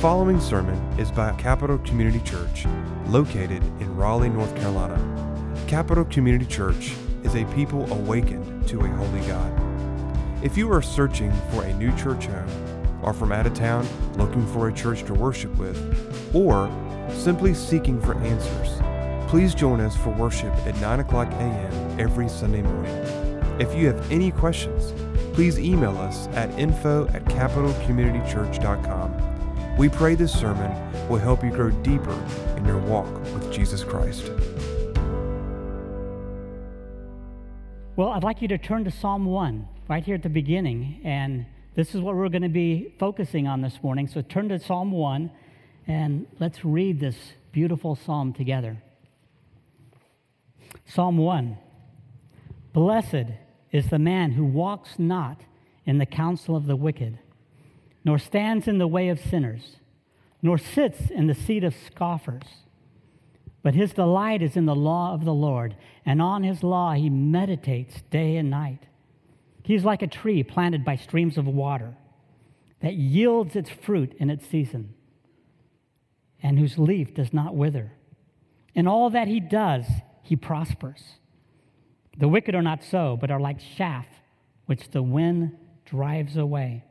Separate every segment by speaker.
Speaker 1: following sermon is by Capital Community Church, located in Raleigh, North Carolina. Capital Community Church is a people awakened to a holy God. If you are searching for a new church home, or from out of town looking for a church to worship with, or simply seeking for answers, please join us for worship at 9 o'clock a.m. every Sunday morning. If you have any questions, please email us at info at capitalcommunitychurch.com. We pray this sermon will help you grow deeper in your walk with Jesus Christ.
Speaker 2: Well, I'd like you to turn to Psalm 1 right here at the beginning, and this is what we're going to be focusing on this morning. So turn to Psalm 1 and let's read this beautiful psalm together. Psalm 1 Blessed is the man who walks not in the counsel of the wicked nor stands in the way of sinners, nor sits in the seat of scoffers. But his delight is in the law of the Lord, and on his law he meditates day and night. He is like a tree planted by streams of water that yields its fruit in its season, and whose leaf does not wither. In all that he does, he prospers. The wicked are not so, but are like chaff which the wind drives away.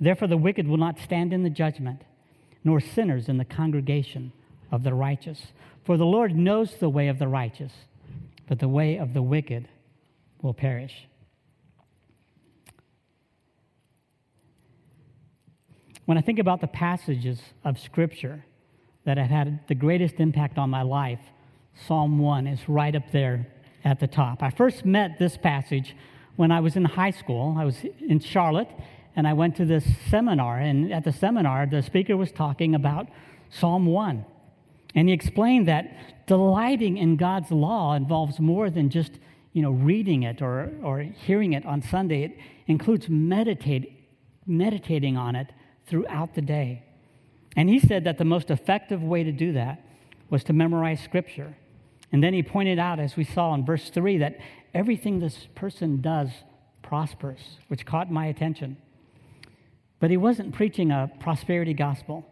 Speaker 2: Therefore, the wicked will not stand in the judgment, nor sinners in the congregation of the righteous. For the Lord knows the way of the righteous, but the way of the wicked will perish. When I think about the passages of Scripture that have had the greatest impact on my life, Psalm 1 is right up there at the top. I first met this passage when I was in high school. I was in Charlotte, and I went to this seminar. And at the seminar, the speaker was talking about Psalm 1. And he explained that delighting in God's law involves more than just you know, reading it or, or hearing it on Sunday. It includes meditate, meditating on it throughout the day. And he said that the most effective way to do that was to memorize Scripture. And then he pointed out, as we saw in verse 3, that everything this person does prospers, which caught my attention. But he wasn't preaching a prosperity gospel.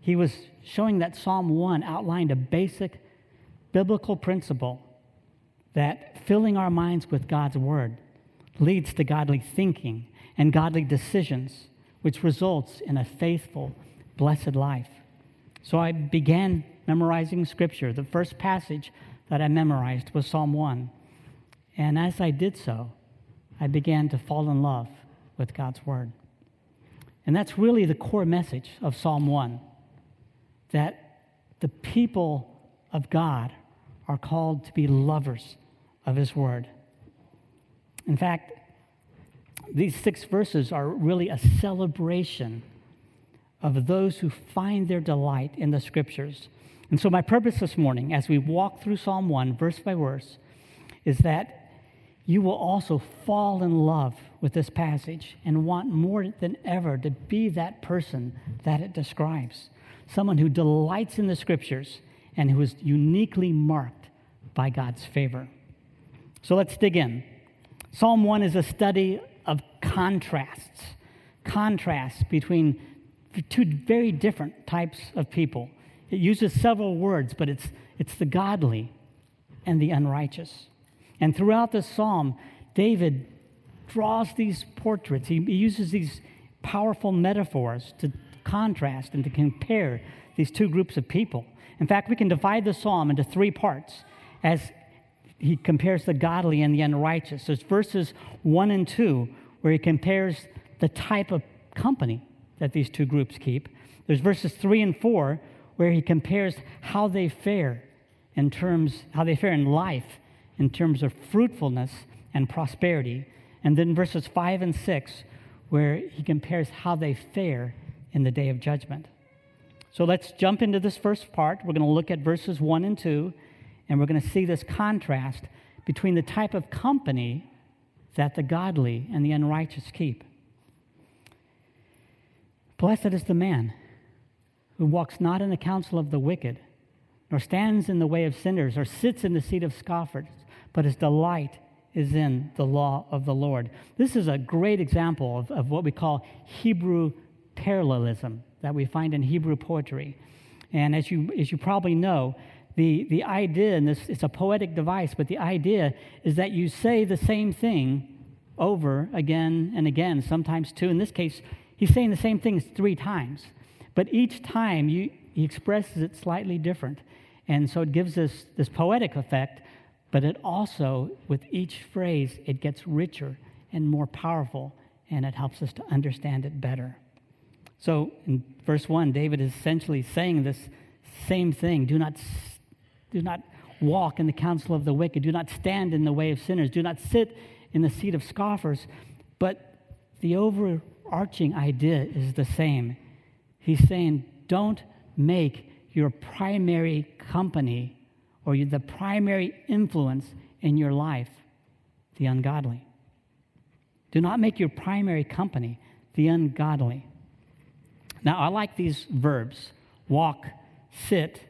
Speaker 2: He was showing that Psalm 1 outlined a basic biblical principle that filling our minds with God's word leads to godly thinking and godly decisions, which results in a faithful, blessed life. So I began memorizing scripture. The first passage that I memorized was Psalm 1. And as I did so, I began to fall in love with God's word. And that's really the core message of Psalm 1 that the people of God are called to be lovers of His Word. In fact, these six verses are really a celebration of those who find their delight in the Scriptures. And so, my purpose this morning, as we walk through Psalm 1, verse by verse, is that you will also fall in love with this passage and want more than ever to be that person that it describes someone who delights in the scriptures and who is uniquely marked by God's favor. So let's dig in. Psalm 1 is a study of contrasts, contrasts between two very different types of people. It uses several words, but it's, it's the godly and the unrighteous. And throughout the psalm, David draws these portraits. He, he uses these powerful metaphors to contrast and to compare these two groups of people. In fact, we can divide the psalm into three parts as he compares the godly and the unrighteous. There's verses 1 and 2 where he compares the type of company that these two groups keep. There's verses 3 and 4 where he compares how they fare in terms how they fare in life in terms of fruitfulness and prosperity. And then verses 5 and 6, where he compares how they fare in the day of judgment. So let's jump into this first part. We're going to look at verses 1 and 2, and we're going to see this contrast between the type of company that the godly and the unrighteous keep. Blessed is the man who walks not in the counsel of the wicked, nor stands in the way of sinners, or sits in the seat of scoffers but his delight is in the law of the Lord. This is a great example of, of what we call Hebrew parallelism. that we find in Hebrew poetry. And as you, as you probably know, the, the idea, and this it's a poetic device, but the idea is that you say the same thing over again and again, sometimes two. In this case, he's saying the same thing three times. But each time you, he expresses it slightly different. And so it gives us this poetic effect, but it also, with each phrase, it gets richer and more powerful, and it helps us to understand it better. So in verse 1, David is essentially saying this same thing do not, do not walk in the counsel of the wicked, do not stand in the way of sinners, do not sit in the seat of scoffers. But the overarching idea is the same. He's saying, don't make your primary company or the primary influence in your life the ungodly. Do not make your primary company the ungodly. Now, I like these verbs walk, sit,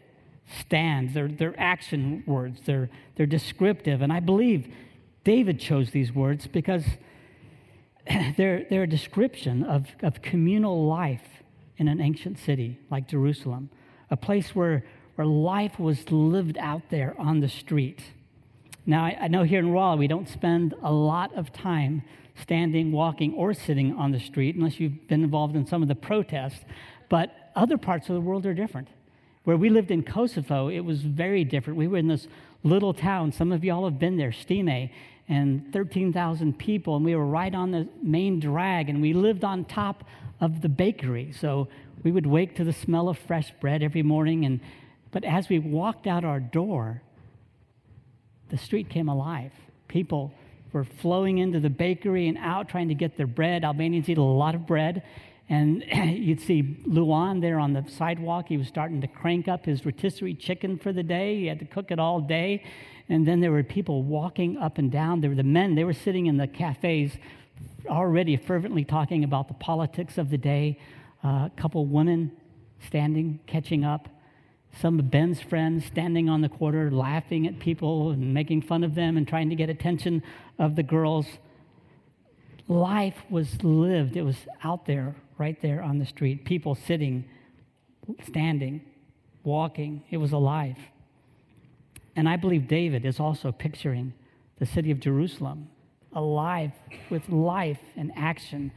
Speaker 2: stand. They're, they're action words, they're, they're descriptive. And I believe David chose these words because they're, they're a description of, of communal life in an ancient city like Jerusalem, a place where, where life was lived out there on the street. Now, I, know here in Raleigh, we don't spend a lot of time standing, walking, or sitting on the street unless you've been involved in some of the protests. But other parts of the world are different. Where we lived in Kosovo, it was very different. We were in this little town. Some of y'all have been there, Shtime, and 13,000 people, and we were right on the main drag, and we lived on top of the bakery. So we would wake to the smell of fresh bread every morning. And, but as we walked out our door, the street came alive. People were flowing into the bakery and out trying to get their bread. Albanians eat a lot of bread. And you'd see Luan there on the sidewalk. He was starting to crank up his rotisserie chicken for the day. He had to cook it all day. And then there were people walking up and down. There were the men, they were sitting in the cafes already fervently talking about the politics of the day. Uh, a couple women standing, catching up. Some of Ben's friends standing on the corner, laughing at people and making fun of them and trying to get attention of the girls. Life was lived, it was out there, right there on the street. People sitting, standing, walking. It was alive. And I believe David is also picturing the city of Jerusalem alive with life and action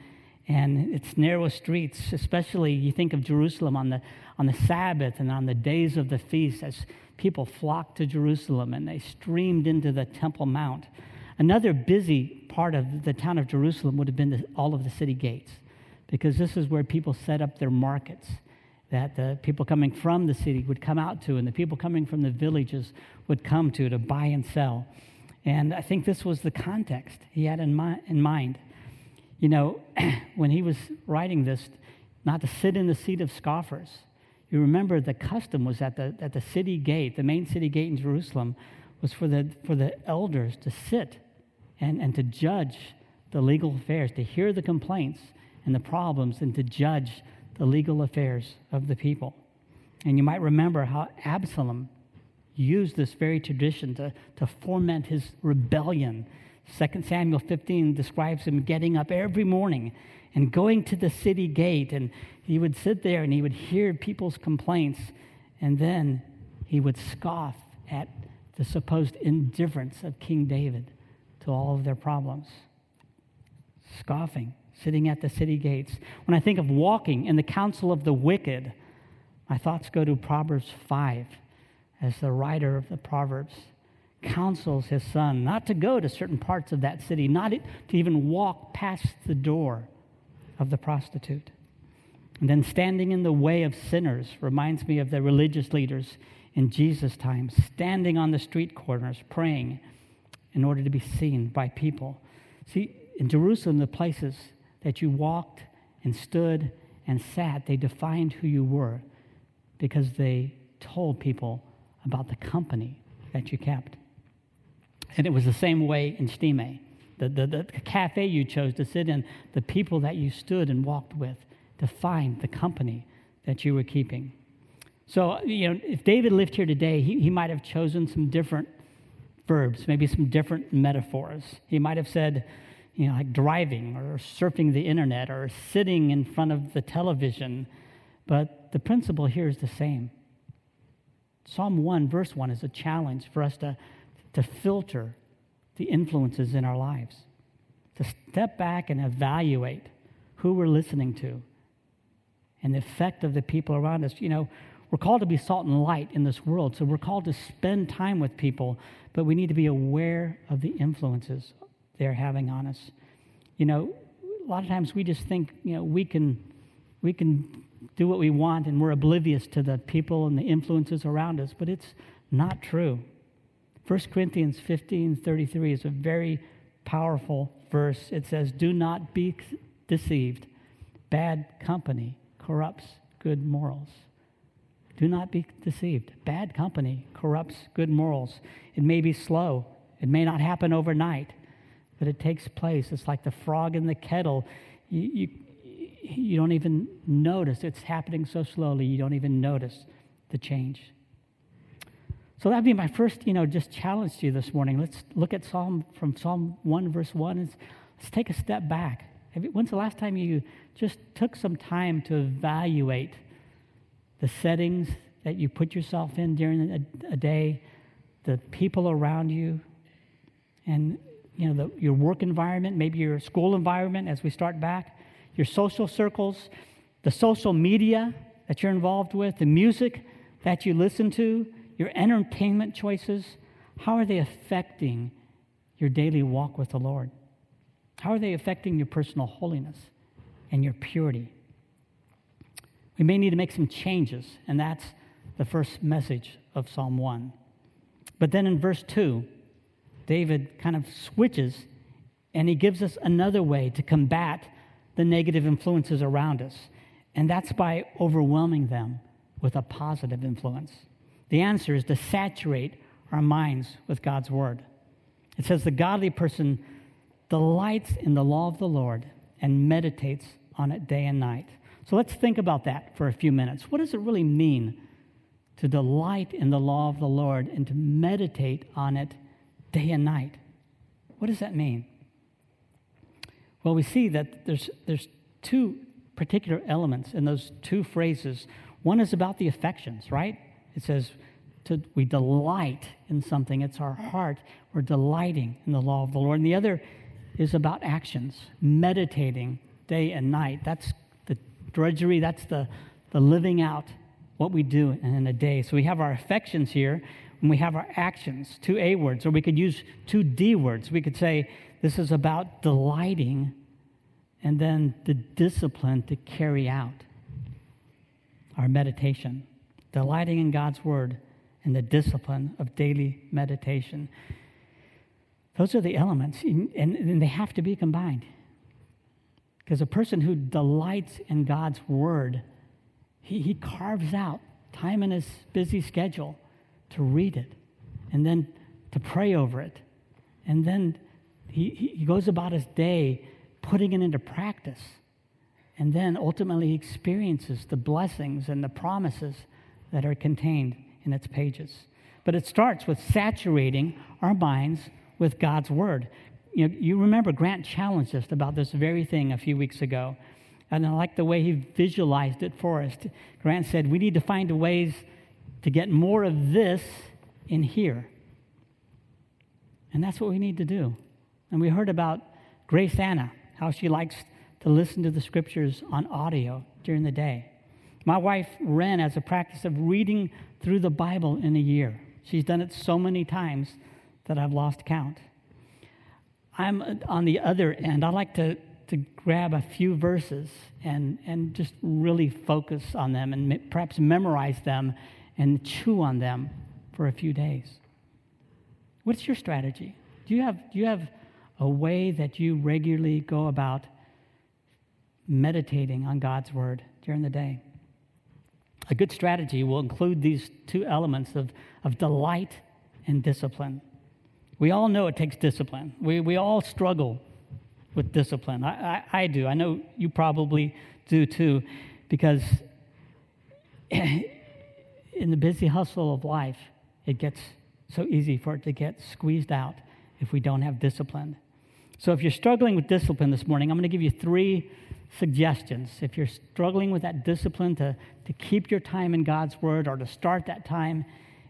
Speaker 2: and its narrow streets, especially you think of Jerusalem on the, on the Sabbath and on the days of the feast as people flocked to Jerusalem and they streamed into the Temple Mount. Another busy part of the town of Jerusalem would have been the, all of the city gates because this is where people set up their markets that the people coming from the city would come out to and the people coming from the villages would come to to buy and sell. And I think this was the context he had in, in mind. You know, when he was writing this, not to sit in the seat of scoffers. You remember the custom was at the, at the city gate, the main city gate in Jerusalem, was for the, for the elders to sit and, and to judge the legal affairs, to hear the complaints and the problems, and to judge the legal affairs of the people. And you might remember how Absalom used this very tradition to, to foment his rebellion. 2 Samuel 15 describes him getting up every morning and going to the city gate, and he would sit there and he would hear people's complaints, and then he would scoff at the supposed indifference of King David to all of their problems. Scoffing, sitting at the city gates. When I think of walking in the counsel of the wicked, my thoughts go to Proverbs 5 as the writer of the Proverbs counsels his son not to go to certain parts of that city, not to even walk past the door of the prostitute. And then standing in the way of sinners reminds me of the religious leaders in Jesus' time, standing on the street corners praying in order to be seen by people. See, in Jerusalem, the places that you walked and stood and sat, they defined who you were because they told people about the company that you kept. And it was the same way in Shtime. The, the, the cafe you chose to sit in, the people that you stood and walked with, defined the company that you were keeping. So, you know, if David lived here today, he, he might have chosen some different verbs, maybe some different metaphors. He might have said, you know, like driving or surfing the internet or sitting in front of the television But the principle here is the same. Psalm 1, verse 1 is a challenge for us to, to filter the influences in our lives, to step back and evaluate who we're listening to and the effect of the people around us. You know, we're called to be salt and light in this world, so we're called to spend time with people, but we need to be aware of the influences they're having on us. You know, a lot of times we just think, you know, we can we can do what we want and we're oblivious to the people and the influences around us, but it's not true. 1 Corinthians 15 33 is a very powerful verse. It says, Do not be deceived. Bad company corrupts good morals. Do not be deceived. Bad company corrupts good morals. It may be slow, it may not happen overnight, but it takes place. It's like the frog in the kettle. You, you, you don't even notice. It's happening so slowly, you don't even notice the change. So that'd be my first, you know, just challenge to you this morning. Let's look at Psalm from Psalm 1, verse 1. And let's take a step back. You, when's the last time you just took some time to evaluate the settings that you put yourself in during a, a day, the people around you, and you know the, your work environment, maybe your school environment as we start back, your social circles, the social media that you're involved with, the music that you listen to, your entertainment choices. How are they affecting your daily walk with the Lord? How are they affecting your personal holiness and your purity? We may need to make some changes, and that's the first message of Psalm 1. But then in verse 2, David kind of switches and he gives us another way to combat the negative influences around us, and that's by overwhelming them with a positive influence. The answer is to saturate our minds with God's word. It says, The godly person delights in the law of the Lord and meditates on it day and night. So let's think about that for a few minutes. What does it really mean to delight in the law of the Lord and to meditate on it day and night? What does that mean? Well, we see that there's, there's two particular elements in those two phrases. One is about the affections, right? It says, to, we delight in something. It's our heart. We're delighting in the law of the Lord. And the other is about actions, meditating day and night. That's the drudgery, that's the, the living out what we do in a day. So we have our affections here, and we have our actions, two A words, or we could use two D words. We could say this is about delighting and then the discipline to carry out our meditation. Delighting in God's word and the discipline of daily meditation. Those are the elements, and, and they have to be combined. Because a person who delights in God's word, he, he carves out time in his busy schedule to read it and then to pray over it. And then he, he goes about his day putting it into practice. And then ultimately experiences the blessings and the promises that are contained in its pages. But it starts with saturating our minds with God's word you, know, you remember Grant challenged us about this very thing a few weeks ago. And I like the way he visualized it for us. Grant said, We need to find ways to get more of this in here. And that's what we need to do. And we heard about Grace Anna, how she likes to listen to the scriptures on audio during the day. My wife, Ren, has a practice of reading through the Bible in a year. She's done it so many times that I've lost count. I'm on the other end. I like to, to grab a few verses and, and just really focus on them and perhaps memorize them and chew on them for a few days. What's your strategy? Do you have, do you have a way that you regularly go about meditating on God's word during the day? A good strategy will include these two elements of, of delight and discipline. We all know it takes discipline. We, we all struggle with discipline. I, I, I do. I know you probably do too, because in the busy hustle of life, it gets so easy for it to get squeezed out if we don't have discipline. So if you're struggling with discipline this morning, I'm going to give you three suggestions. If you're struggling with that discipline to, to keep your time in God's Word or to start that time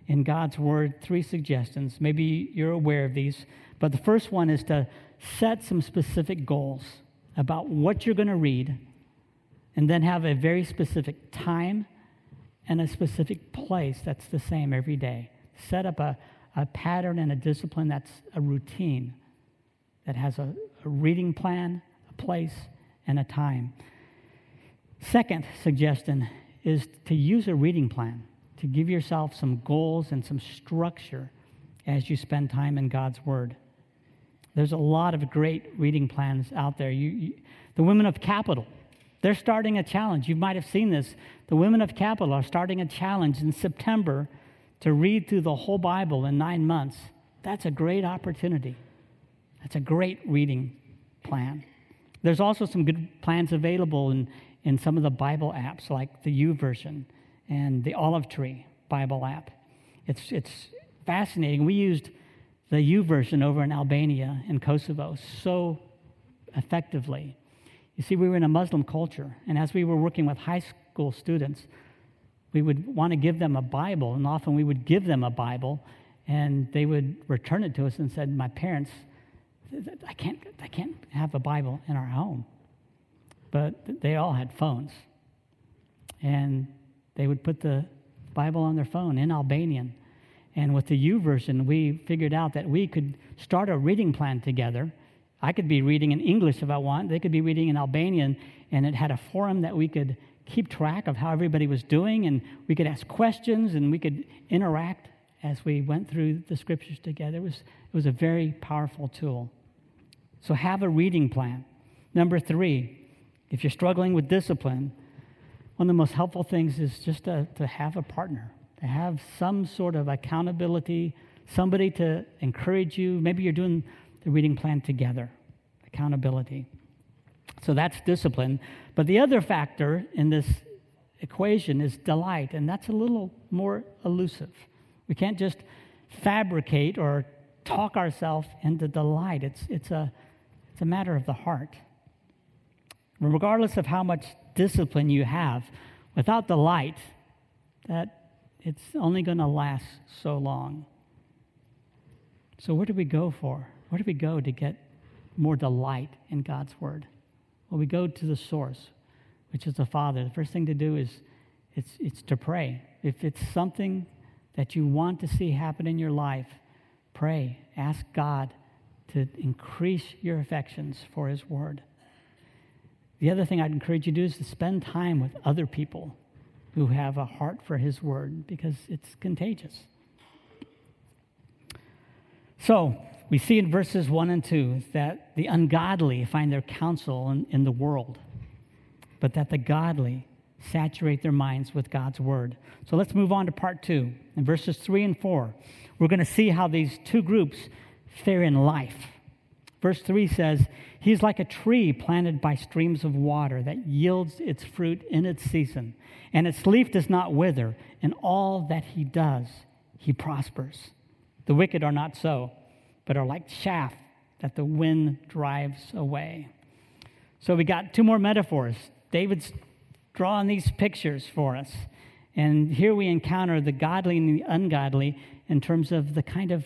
Speaker 2: in God's Word, three suggestions. Maybe you're aware of these, but the first one is to set some specific goals about what you're going to read and then have a very specific time and a specific place that's the same every day. Set up a, a pattern and a discipline that's a routine that has a, a reading plan, a place, and a time. Second suggestion is to use a reading plan, to give yourself some goals and some structure as you spend time in God's Word. There's a lot of great reading plans out there. You, you, the Women of Capital, they're starting a challenge. You might have seen this. The Women of Capital are starting a challenge in September to read through the whole Bible in nine months. That's a great opportunity. That's a great reading plan. There's also some good plans available in, in some of the Bible apps, like the YouVersion and the Olive Tree Bible app. It's, it's fascinating. We used the YouVersion over in Albania and Kosovo so effectively. You see, we were in a Muslim culture, and as we were working with high school students, we would want to give them a Bible, and often we would give them a Bible, and they would return it to us and said, "My parents, I can't, I can't have a Bible in our home." But they all had phones, and they would put the Bible on their phone in Albanian and with the YouVersion, we figured out that we could start a reading plan together. I could be reading in English if I want. They could be reading in Albanian, and it had a forum that we could keep track of how everybody was doing, and we could ask questions, and we could interact as we went through the scriptures together. It was, it was a very powerful tool. So have a reading plan. Number three, if you're struggling with discipline, one of the most helpful things is just to, to have a partner to have some sort of accountability, somebody to encourage you. Maybe you're doing the reading plan together, accountability. So that's discipline. But the other factor in this equation is delight, and that's a little more elusive. We can't just fabricate or talk ourselves into delight. It's, it's, a, it's a matter of the heart. Regardless of how much discipline you have, without delight, that it's only going to last so long. So, where do we go for? Where do we go to get more delight in God's Word? Well, we go to the source, which is the Father. The first thing to do is it's, it's to pray. If it's something that you want to see happen in your life, pray. Ask God to increase your affections for His Word. The other thing I'd encourage you to do is to spend time with other people who have a heart for his word because it's contagious. So, we see in verses 1 and 2 that the ungodly find their counsel in, in the world, but that the godly saturate their minds with God's word. So let's move on to part 2. In verses 3 and 4, we're going to see how these two groups fare in life. Verse 3 says, He's like a tree planted by streams of water that yields its fruit in its season, and its leaf does not wither. In all that he does, he prospers. The wicked are not so, but are like chaff that the wind drives away. So we got two more metaphors. David's drawing these pictures for us. And here we encounter the godly and the ungodly in terms of the kind of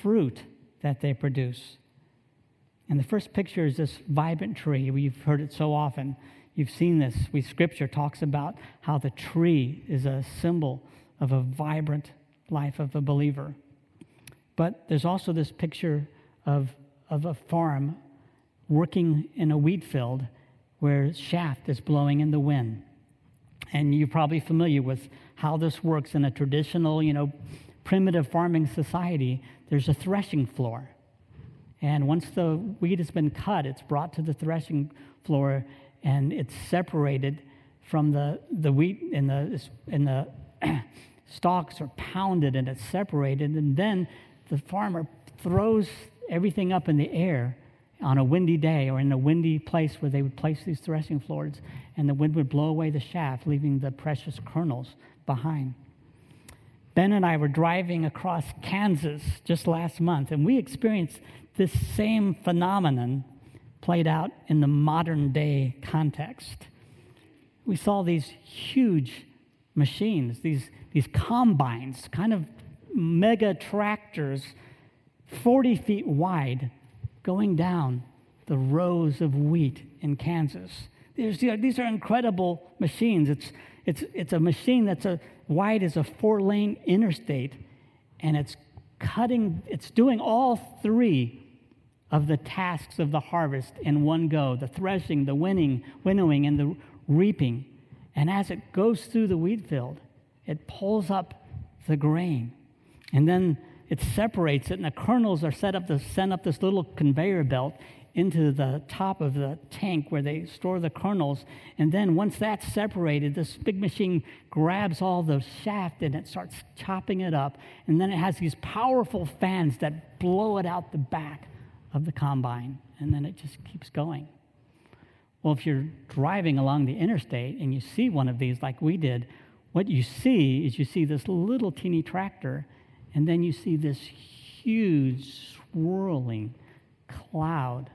Speaker 2: fruit that they produce. And the first picture is this vibrant tree. We've heard it so often. You've seen this. We scripture talks about how the tree is a symbol of a vibrant life of a believer. But there's also this picture of, of a farm working in a wheat field where shaft is blowing in the wind. And you're probably familiar with how this works in a traditional, you know, primitive farming society. There's a threshing floor. And once the wheat has been cut, it's brought to the threshing floor and it's separated from the, the wheat and the, and the stalks are pounded and it's separated. And then the farmer throws everything up in the air on a windy day or in a windy place where they would place these threshing floors, and the wind would blow away the shaft, leaving the precious kernels behind. Ben and I were driving across Kansas just last month, and we experienced this same phenomenon played out in the modern day context. We saw these huge machines, these, these combines, kind of mega tractors, 40 feet wide, going down the rows of wheat in Kansas. There's, these are incredible machines. It's, it's, it's a machine that's a, wide as a four lane interstate, and it's cutting, it's doing all three of the tasks of the harvest in one go the threshing, the winning, winnowing, and the reaping. And as it goes through the wheat field, it pulls up the grain. And then it separates it, and the kernels are set up to send up this little conveyor belt into the top of the tank where they store the kernels. And then once that's separated, this big machine grabs all the shaft and it starts chopping it up. And then it has these powerful fans that blow it out the back of the combine. And then it just keeps going. Well, if you're driving along the interstate and you see one of these like we did, what you see is you see this little teeny tractor, and then you see this huge swirling cloud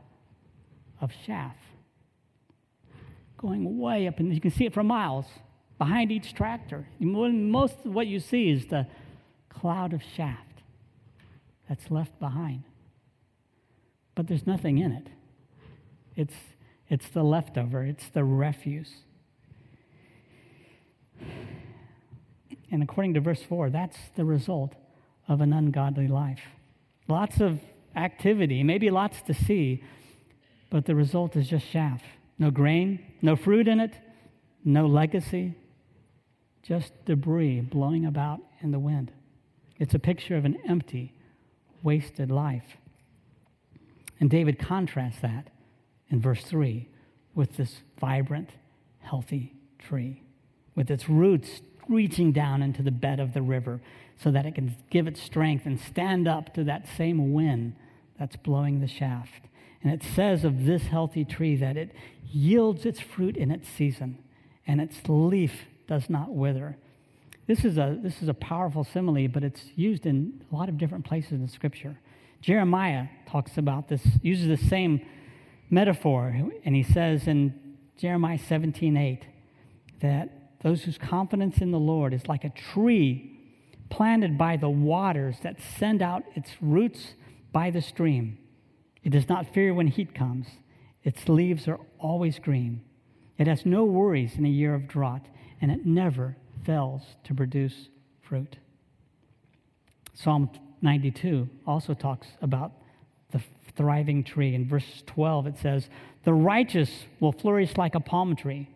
Speaker 2: of chaff going way up, and you can see it for miles behind each tractor. Most of what you see is the cloud of shaft that's left behind. But there's nothing in it. It's, it's the leftover, it's the refuse. And according to verse 4, that's the result of an ungodly life. Lots of activity, maybe lots to see, but the result is just chaff. No grain, no fruit in it, no legacy, just debris blowing about in the wind. It's a picture of an empty, wasted life. And David contrasts that in verse 3 with this vibrant, healthy tree, with its roots reaching down into the bed of the river so that it can give it strength and stand up to that same wind that's blowing the shaft. And it says of this healthy tree that it yields its fruit in its season, and its leaf does not wither. This is a, this is a powerful simile, but it's used in a lot of different places in Scripture. Jeremiah talks about this, uses the same metaphor, and he says in Jeremiah 17 8 that those whose confidence in the Lord is like a tree planted by the waters that send out its roots by the stream. It does not fear when heat comes. Its leaves are always green. It has no worries in a year of drought, and it never fails to produce fruit. Psalm 92 also talks about the thriving tree. In verse 12, it says, The righteous will flourish like a palm tree.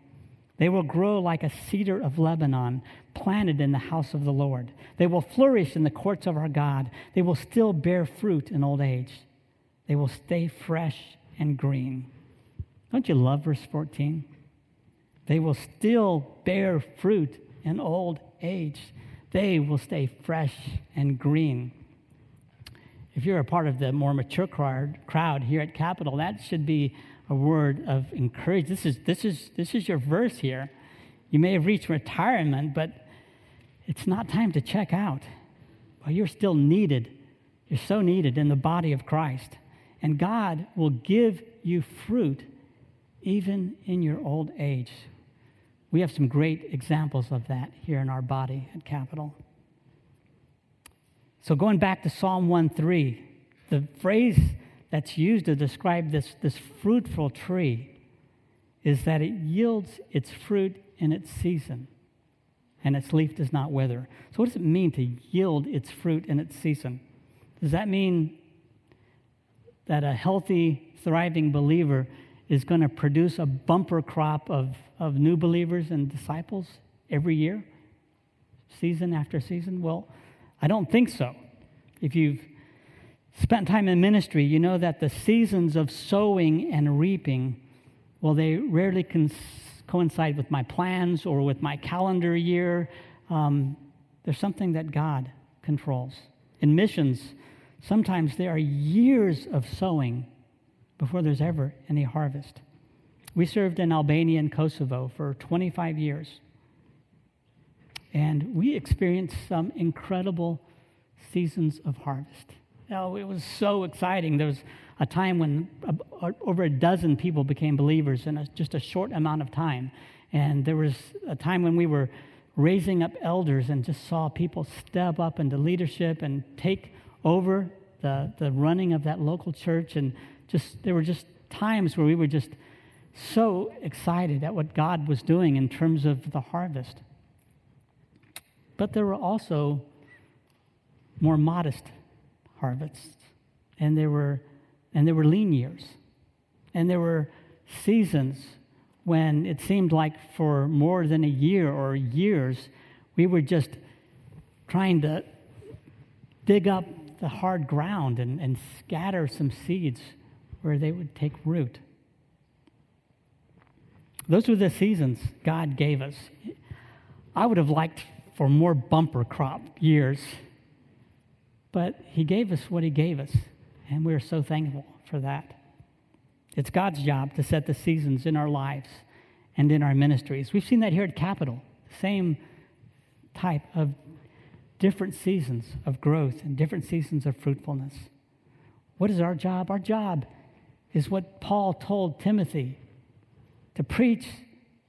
Speaker 2: They will grow like a cedar of Lebanon, planted in the house of the Lord. They will flourish in the courts of our God. They will still bear fruit in old age. They will stay fresh and green. Don't you love verse 14? They will still bear fruit in old age. They will stay fresh and green. If you're a part of the more mature crowd here at Capital, that should be a word of encouragement. This is, this, is, this is your verse here. You may have reached retirement, but it's not time to check out. Well, you're still needed. You're so needed in the body of Christ and God will give you fruit even in your old age. We have some great examples of that here in our body at Capital. So, going back to Psalm 1 3, the phrase that's used to describe this, this fruitful tree is that it yields its fruit in its season and its leaf does not wither. So, what does it mean to yield its fruit in its season? Does that mean that a healthy, thriving believer is going to produce a bumper crop of, of new believers and disciples every year, season after season? Well, I don't think so. If you've spent time in ministry, you know that the seasons of sowing and reaping, well, they rarely cons- coincide with my plans or with my calendar year. Um, there's something that God controls. In missions, Sometimes there are years of sowing before there's ever any harvest. We served in Albania and Kosovo for 25 years. And we experienced some incredible seasons of harvest. Oh, it was so exciting. There was a time when over a dozen people became believers in a, just a short amount of time. And there was a time when we were raising up elders and just saw people step up into leadership and take over the, the running of that local church. And just there were just times where we were just so excited at what God was doing in terms of the harvest. But there were also more modest harvests, and there were and there were lean years, and there were seasons when it seemed like for more than a year or years we were just trying to dig up the hard ground and, and scatter some seeds where they would take root. Those were the seasons God gave us. I would have liked for more bumper crop years, but He gave us what He gave us, and we're so thankful for that. It's God's job to set the seasons in our lives and in our ministries. We've seen that here at Capital, same type of different seasons of growth and different seasons of fruitfulness. What is our job? Our job is what Paul told Timothy to preach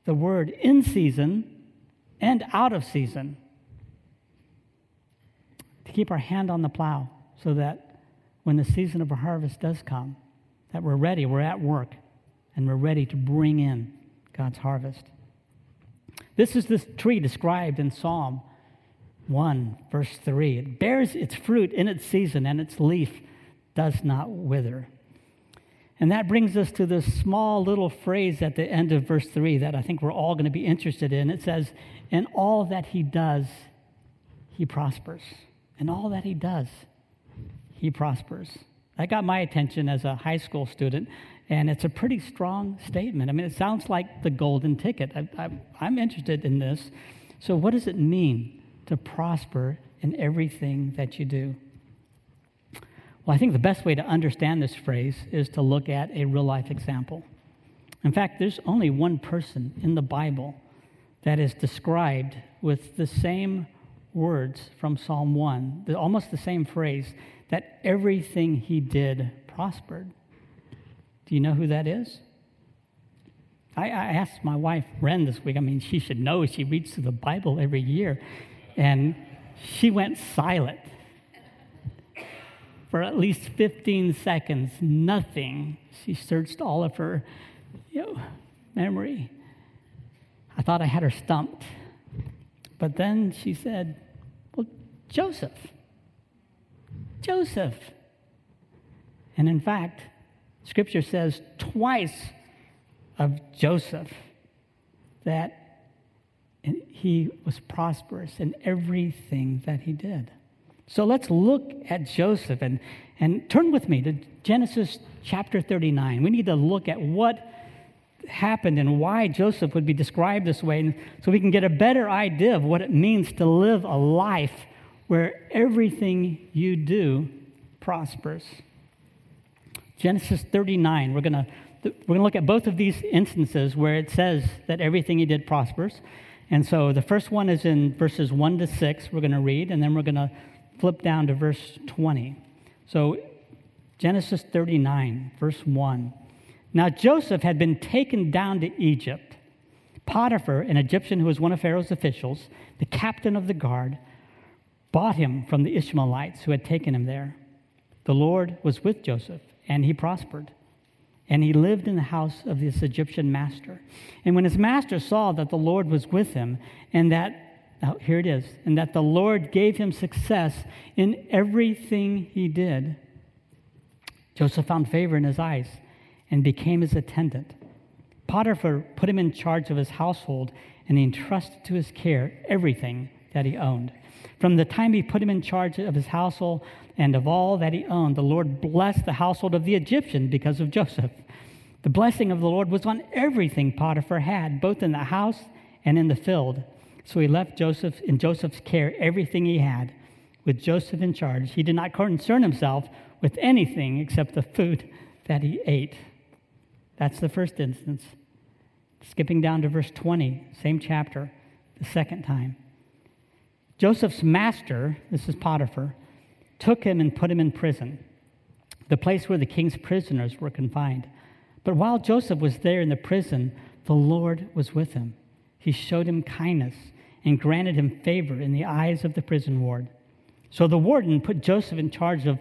Speaker 2: the word in season and out of season, keep our hand on the plow so that when the season of our harvest does come, that we're ready, we're at work, and we're ready to bring in God's harvest. This is the tree described in Psalm 1, verse 3. It bears its fruit in its season, and its leaf does not wither. And that brings us to this small little phrase at the end of verse 3 that I think we're all going to be interested in. It says, In all that he does, he prospers. In all that he does, he prospers. That got my attention as a high school student, and it's a pretty strong statement. I mean, it sounds like the golden ticket. I, am interested in this. So, what does it mean to prosper in everything that you do? Well, I think the best way to understand this phrase is to look at a real life example. In fact, there's only one person in the Bible that is described with the same words from Psalm 1, almost the same phrase, that everything he did prospered. Do you know who that is? I, I asked my wife, Ren, this week. I mean, she should know. She reads through the Bible every year. And she went silent. For at least 15 seconds, nothing. She searched all of her you know, memory. I thought I had her stumped. But then she said, Joseph. Joseph. And in fact, Scripture says twice of Joseph that he was prosperous in everything that he did. So let's look at Joseph and, and turn with me to Genesis chapter 39. We need to look at what happened and why Joseph would be described this way so we can get a better idea of what it means to live a life where everything you do prospers. Genesis 39, we're going to we're going to look at both of these instances where it says that everything he did prospers. And so the first one is in verses 1 to 6, we're going to read, and then we're going to flip down to verse 20. So Genesis 39, verse 1. Now Joseph had been taken down to Egypt. Potiphar, an Egyptian who was one of Pharaoh's officials, the captain of the guard, bought him from the Ishmaelites who had taken him there. The Lord was with Joseph, and he prospered. And he lived in the house of this Egyptian master. And when his master saw that the Lord was with him, and that, now here it is, and that the Lord gave him success in everything he did, Joseph found favor in his eyes and became his attendant. Potiphar put him in charge of his household, and he entrusted to his care everything that he owned. From the time he put him in charge of his household and of all that he owned, the Lord blessed the household of the Egyptian because of Joseph. The blessing of the Lord was on everything Potiphar had, both in the house and in the field. So he left Joseph in Joseph's care everything he had. With Joseph in charge, he did not concern himself with anything except the food that he ate. That's the first instance. Skipping down to verse 20, same chapter, the second time. Joseph's master, this is Potiphar, took him and put him in prison, the place where the king's prisoners were confined. But while Joseph was there in the prison, the Lord was with him. He showed him kindness and granted him favor in the eyes of the prison ward. So the warden put Joseph in charge of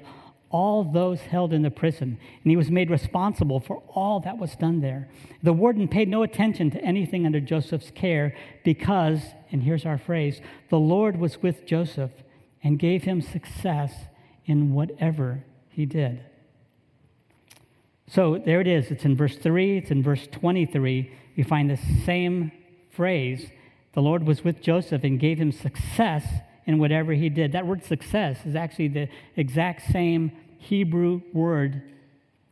Speaker 2: all those held in the prison, and he was made responsible for all that was done there. The warden paid no attention to anything under Joseph's care because, and here's our phrase, the Lord was with Joseph and gave him success in whatever he did. So there it is. It's in verse 3, it's in verse 23. You find the same phrase. The Lord was with Joseph and gave him success in whatever he did. That word success is actually the exact same Hebrew word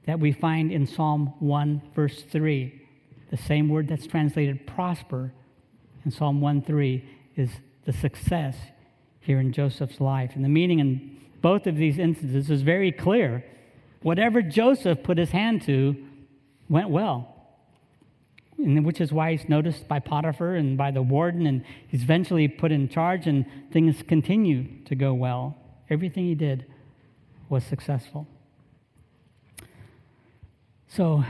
Speaker 2: that we find in Psalm 1, verse 3. The same word that's translated prosper in Psalm 1 3 is the success here in Joseph's life. And the meaning in both of these instances is very clear. Whatever Joseph put his hand to went well and which is why he's noticed by Potiphar and by the warden, and he's eventually put in charge, and things continue to go well. Everything he did was successful. So,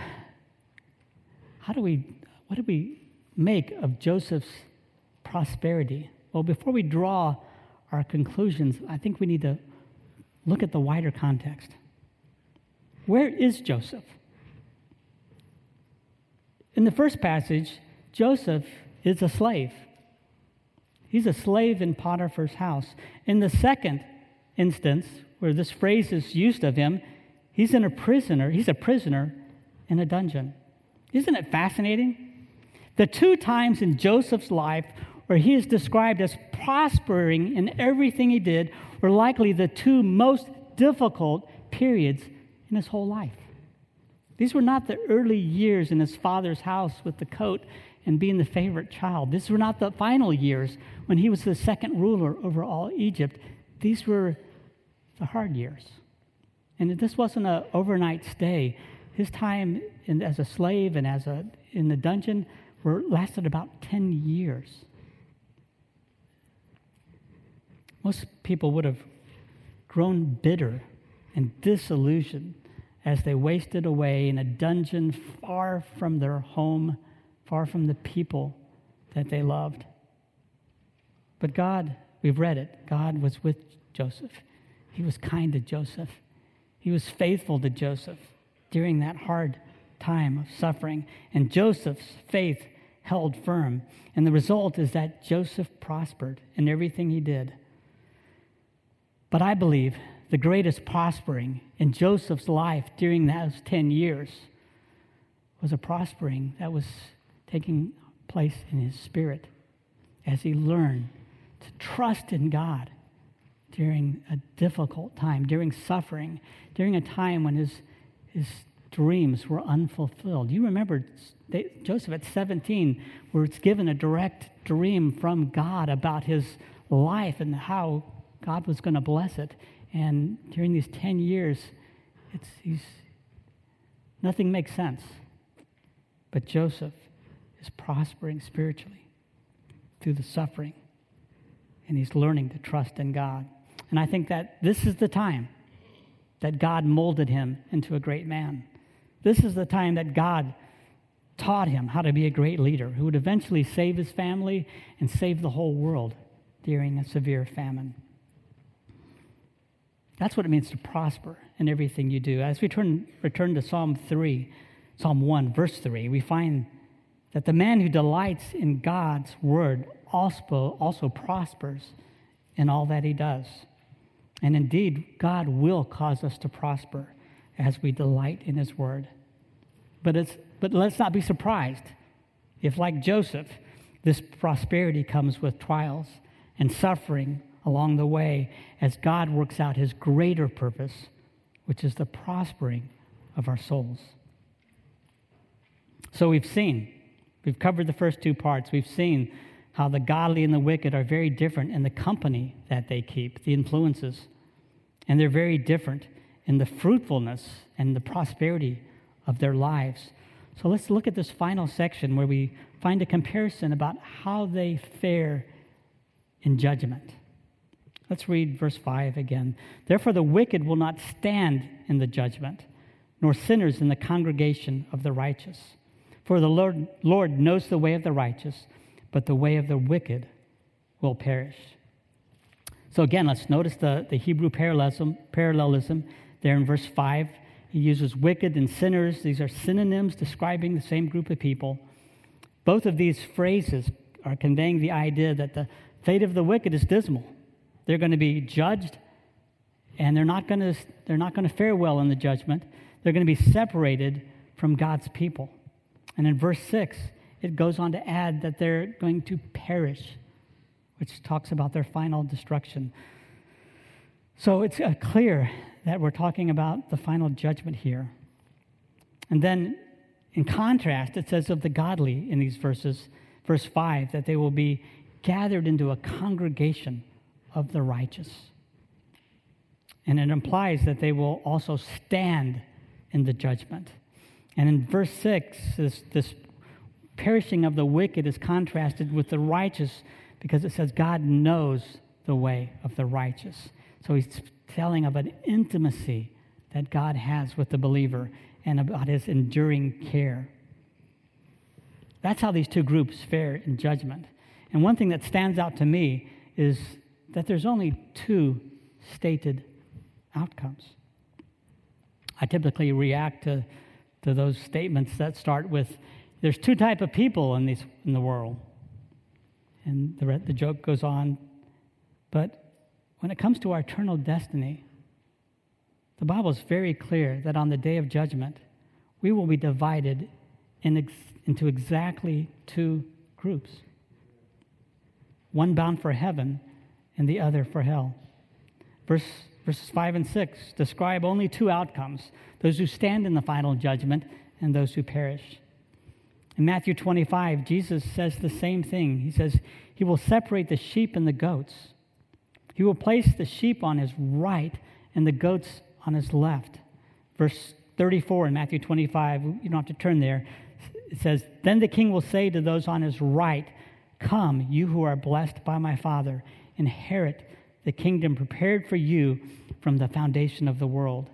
Speaker 2: how do we, what do we make of Joseph's prosperity? Well, before we draw our conclusions, I think we need to look at the wider context. Where is Joseph? In the first passage, Joseph is a slave. He's a slave in Potiphar's house. In the second instance, where this phrase is used of him, he's in a prisoner, he's a prisoner in a dungeon. Isn't it fascinating? The two times in Joseph's life where he is described as prospering in everything he did were likely the two most difficult periods in his whole life. These were not the early years in his father's house with the coat and being the favorite child. These were not the final years when he was the second ruler over all Egypt. These were the hard years. And this wasn't an overnight stay. His time in, as a slave and as a, in the dungeon were, lasted about 10 years. Most people would have grown bitter and disillusioned as they wasted away in a dungeon far from their home, far from the people that they loved. But God, we've read it, God was with Joseph. He was kind to Joseph. He was faithful to Joseph during that hard time of suffering. And Joseph's faith held firm. And the result is that Joseph prospered in everything he did. But I believe the greatest prospering in Joseph's life during those 10 years was a prospering that was taking place in his spirit as he learned to trust in God during a difficult time, during suffering, during a time when his, his dreams were unfulfilled. You remember they, Joseph at 17 was given a direct dream from God about his life and how God was going to bless it. And during these 10 years, it's, he's, nothing makes sense. But Joseph is prospering spiritually through the suffering, and he's learning to trust in God. And I think that this is the time that God molded him into a great man. This is the time that God taught him how to be a great leader who would eventually save his family and save the whole world during a severe famine. That's what it means to prosper in everything you do. As we turn, return to Psalm 3, Psalm 1, verse 3, we find that the man who delights in God's word also, also prospers in all that he does. And indeed, God will cause us to prosper as we delight in his word. But, it's, but let's not be surprised if, like Joseph, this prosperity comes with trials and suffering along the way as God works out his greater purpose, which is the prospering of our souls. So we've seen, we've covered the first two parts. We've seen how the godly and the wicked are very different in the company that they keep, the influences. And they're very different in the fruitfulness and the prosperity of their lives. So let's look at this final section where we find a comparison about how they fare in judgment. Let's read verse 5 again. Therefore, the wicked will not stand in the judgment, nor sinners in the congregation of the righteous. For the Lord, Lord knows the way of the righteous, but the way of the wicked will perish. So, again, let's notice the, the Hebrew parallelism, parallelism there in verse 5. He uses wicked and sinners. These are synonyms describing the same group of people. Both of these phrases are conveying the idea that the fate of the wicked is dismal. They're going to be judged, and they're not going to, they're not going to fare well in the judgment. They're going to be separated from God's people. And in verse 6, it goes on to add that they're going to perish, which talks about their final destruction. So it's uh, clear that we're talking about the final judgment here. And then, in contrast, it says of the godly in these verses, verse 5, that they will be gathered into a congregation of the righteous. And it implies that they will also stand in the judgment. And in verse 6, this, this perishing of the wicked is contrasted with the righteous because it says God knows the way of the righteous. So he's telling of an intimacy that God has with the believer and about his enduring care. That's how these two groups fare in judgment. And one thing that stands out to me is that there's only two stated outcomes. I typically react to, to those statements that start with there's two type of people in, these, in the world. And the, the joke goes on. But when it comes to our eternal destiny, the Bible is very clear that on the day of judgment, we will be divided in ex- into exactly two groups one bound for heaven and the other for hell. Verse, verses 5 and 6 describe only two outcomes those who stand in the final judgment and those who perish. In Matthew 25, Jesus says the same thing. He says, He will separate the sheep and the goats. He will place the sheep on his right and the goats on his left. Verse 34 in Matthew 25, you don't have to turn there. It says, Then the king will say to those on his right, Come, you who are blessed by my Father, inherit the kingdom prepared for you from the foundation of the world.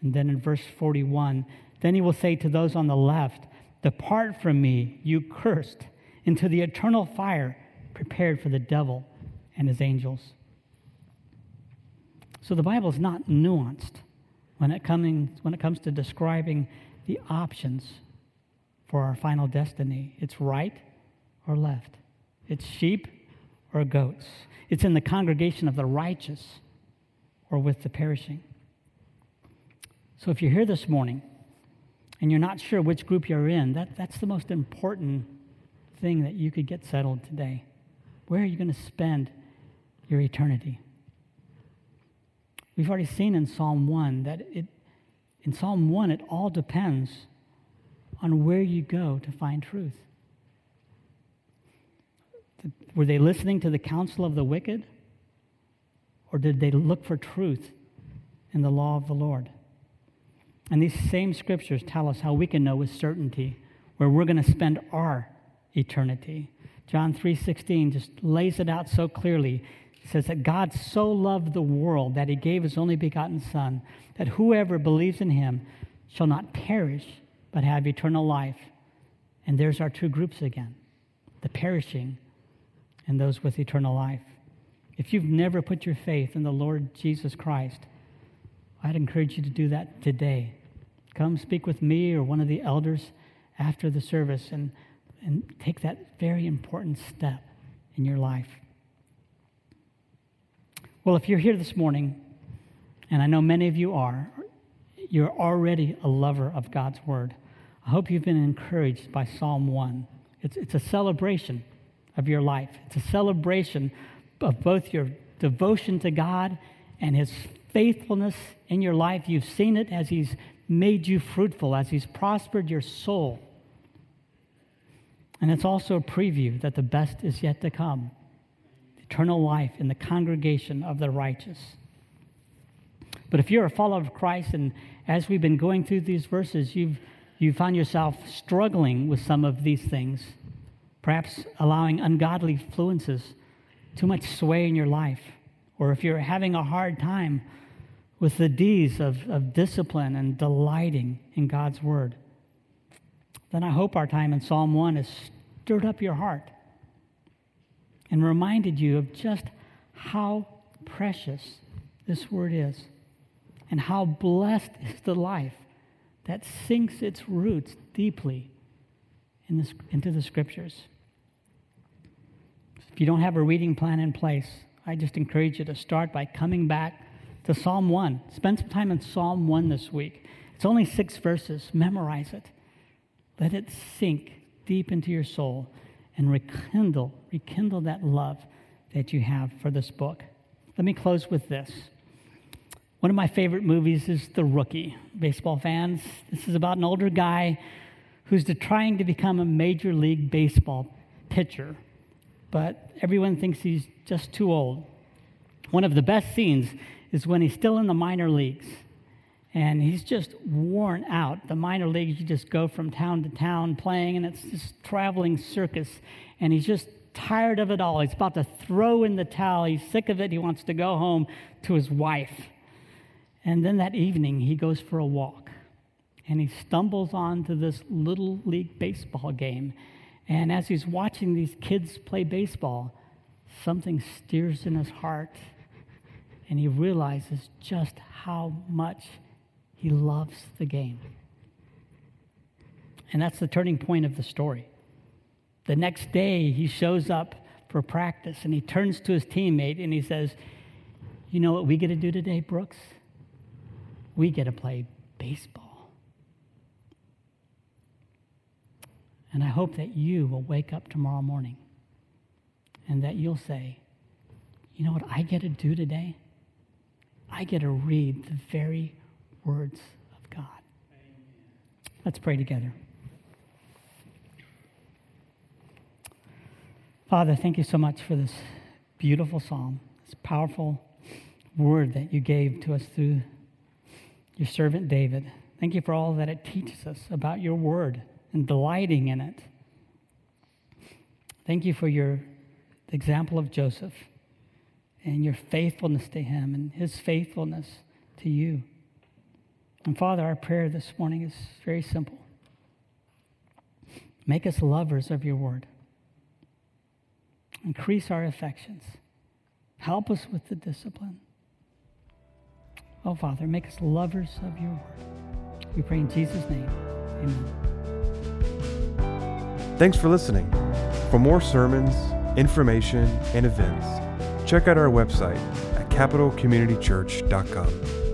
Speaker 2: And then in verse 41, then he will say to those on the left, Depart from me, you cursed, into the eternal fire prepared for the devil and his angels. So the Bible is not nuanced when it, coming, when it comes to describing the options for our final destiny. It's right or left, it's sheep or goats, it's in the congregation of the righteous or with the perishing. So if you're here this morning and you're not sure which group you're in, that, that's the most important thing that you could get settled today. Where are you going to spend your eternity? We've already seen in Psalm 1 that it, in Psalm 1, it all depends on where you go to find truth. Were they listening to the counsel of the wicked? Or did they look for truth in the law of the Lord? And these same scriptures tell us how we can know with certainty where we're going to spend our eternity. John 3:16 just lays it out so clearly. It says that God so loved the world that he gave his only begotten son that whoever believes in him shall not perish but have eternal life. And there's our two groups again. The perishing and those with eternal life. If you've never put your faith in the Lord Jesus Christ, I'd encourage you to do that today. Come speak with me or one of the elders after the service and, and take that very important step in your life. Well, if you're here this morning, and I know many of you are, you're already a lover of God's Word. I hope you've been encouraged by Psalm 1. It's, it's a celebration of your life, it's a celebration of both your devotion to God and His faithfulness in your life. You've seen it as He's made you fruitful, as He's prospered your soul. And it's also a preview that the best is yet to come eternal life in the congregation of the righteous. But if you're a follower of Christ, and as we've been going through these verses, you've, you found yourself struggling with some of these things, perhaps allowing ungodly influences too much sway in your life, or if you're having a hard time with the D's of, of discipline and delighting in God's word, then I hope our time in Psalm 1 has stirred up your heart and reminded you of just how precious this word is and how blessed is the life that sinks its roots deeply in this, into the scriptures. If you don't have a reading plan in place, I just encourage you to start by coming back to Psalm 1. Spend some time in Psalm 1 this week. It's only six verses. Memorize it. Let it sink deep into your soul and rekindle, rekindle that love that you have for this book. Let me close with this. One of my favorite movies is The Rookie. Baseball fans, this is about an older guy who's trying to become a major league baseball pitcher, but everyone thinks he's just too old. One of the best scenes is when he's still in the minor leagues and he's just worn out. The minor leagues, you just go from town to town playing, and it's this traveling circus, and he's just tired of it all. He's about to throw in the towel. He's sick of it. He wants to go home to his wife. And then that evening, he goes for a walk, and he stumbles onto this little league baseball game. And as he's watching these kids play baseball, something stirs in his heart, and he realizes just how much he loves the game. And that's the turning point of the story. The next day, he shows up for practice and he turns to his teammate and he says, You know what we get to do today, Brooks? We get to play baseball. And I hope that you will wake up tomorrow morning and that you'll say, You know what I get to do today? I get to read the very words of God. Let's pray together. Father, thank you so much for this beautiful psalm, this powerful word that you gave to us through your servant David. Thank you for all that it teaches us about your word and delighting in it. Thank you for your example of Joseph and your faithfulness to him and his faithfulness to you. And Father, our prayer this morning is very simple. Make us lovers of your word. Increase our affections. Help us with the discipline. Oh, Father, make us lovers of your word. We pray in Jesus' name. Amen.
Speaker 1: Thanks for listening. For more sermons, information, and events, check out our website at capitalcommunitychurch.com.